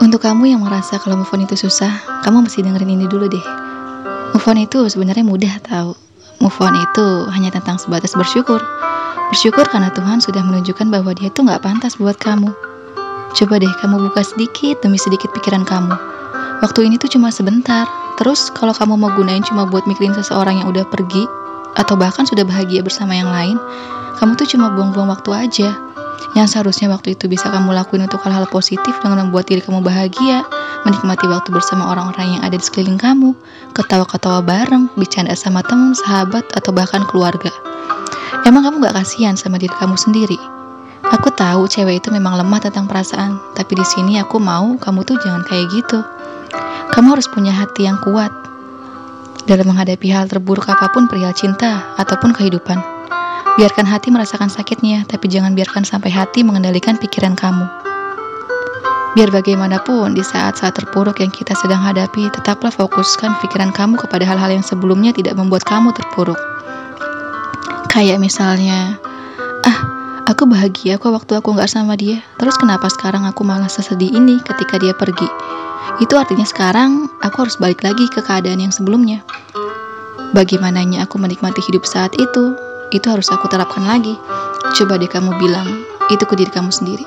Untuk kamu yang merasa kalau move on itu susah, kamu mesti dengerin ini dulu deh. Move on itu sebenarnya mudah tahu. Move on itu hanya tentang sebatas bersyukur. Bersyukur karena Tuhan sudah menunjukkan bahwa dia itu nggak pantas buat kamu. Coba deh kamu buka sedikit demi sedikit pikiran kamu. Waktu ini tuh cuma sebentar. Terus kalau kamu mau gunain cuma buat mikirin seseorang yang udah pergi atau bahkan sudah bahagia bersama yang lain, kamu tuh cuma buang-buang waktu aja. Yang seharusnya waktu itu bisa kamu lakuin untuk hal-hal positif dengan membuat diri kamu bahagia, menikmati waktu bersama orang-orang yang ada di sekeliling kamu, ketawa-ketawa bareng, bercanda sama teman, sahabat, atau bahkan keluarga. Emang kamu gak kasihan sama diri kamu sendiri? Aku tahu cewek itu memang lemah tentang perasaan, tapi di sini aku mau kamu tuh jangan kayak gitu. Kamu harus punya hati yang kuat dalam menghadapi hal terburuk apa pun perihal cinta ataupun kehidupan. Biarkan hati merasakan sakitnya, tapi jangan biarkan sampai hati mengendalikan pikiran kamu. Biar bagaimanapun, di saat-saat terpuruk yang kita sedang hadapi, tetaplah fokuskan pikiran kamu kepada hal-hal yang sebelumnya tidak membuat kamu terpuruk. Kayak misalnya, ah, aku bahagia kok waktu aku nggak sama dia. Terus kenapa sekarang aku malah sesedih ini ketika dia pergi? Itu artinya sekarang aku harus balik lagi ke keadaan yang sebelumnya. Bagaimananya aku menikmati hidup saat itu, itu harus aku terapkan lagi. Coba deh kamu bilang, itu ke diri kamu sendiri.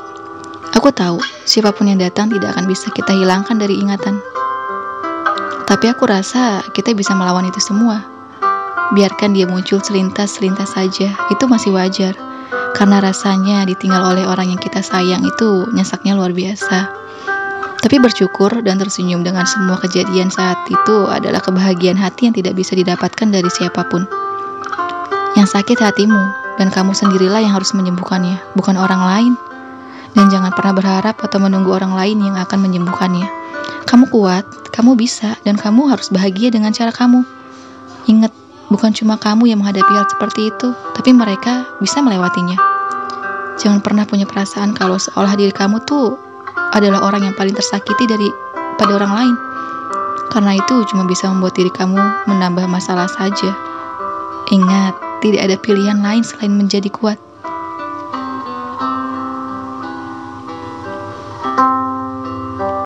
Aku tahu, siapa pun yang datang tidak akan bisa kita hilangkan dari ingatan. Tapi aku rasa kita bisa melawan itu semua. Biarkan dia muncul selintas-selintas saja, itu masih wajar. Karena rasanya ditinggal oleh orang yang kita sayang itu nyesaknya luar biasa. Tapi bersyukur dan tersenyum dengan semua kejadian saat itu adalah kebahagiaan hati yang tidak bisa didapatkan dari siapa pun. Yang sakit hatimu, dan kamu sendirilah yang harus menyembuhkannya, bukan orang lain. Dan jangan pernah berharap atau menunggu orang lain yang akan menyembuhkannya. Kamu kuat, kamu bisa, dan kamu harus bahagia dengan cara kamu. Ingat, bukan cuma kamu yang menghadapi hal seperti itu, tapi mereka bisa melewatinya. Jangan pernah punya perasaan kalau seolah diri kamu tuh adalah orang yang paling tersakiti dari pada orang lain. Karena itu cuma bisa membuat diri kamu menambah masalah saja. Ingat, tidak ada pilihan lain selain menjadi kuat.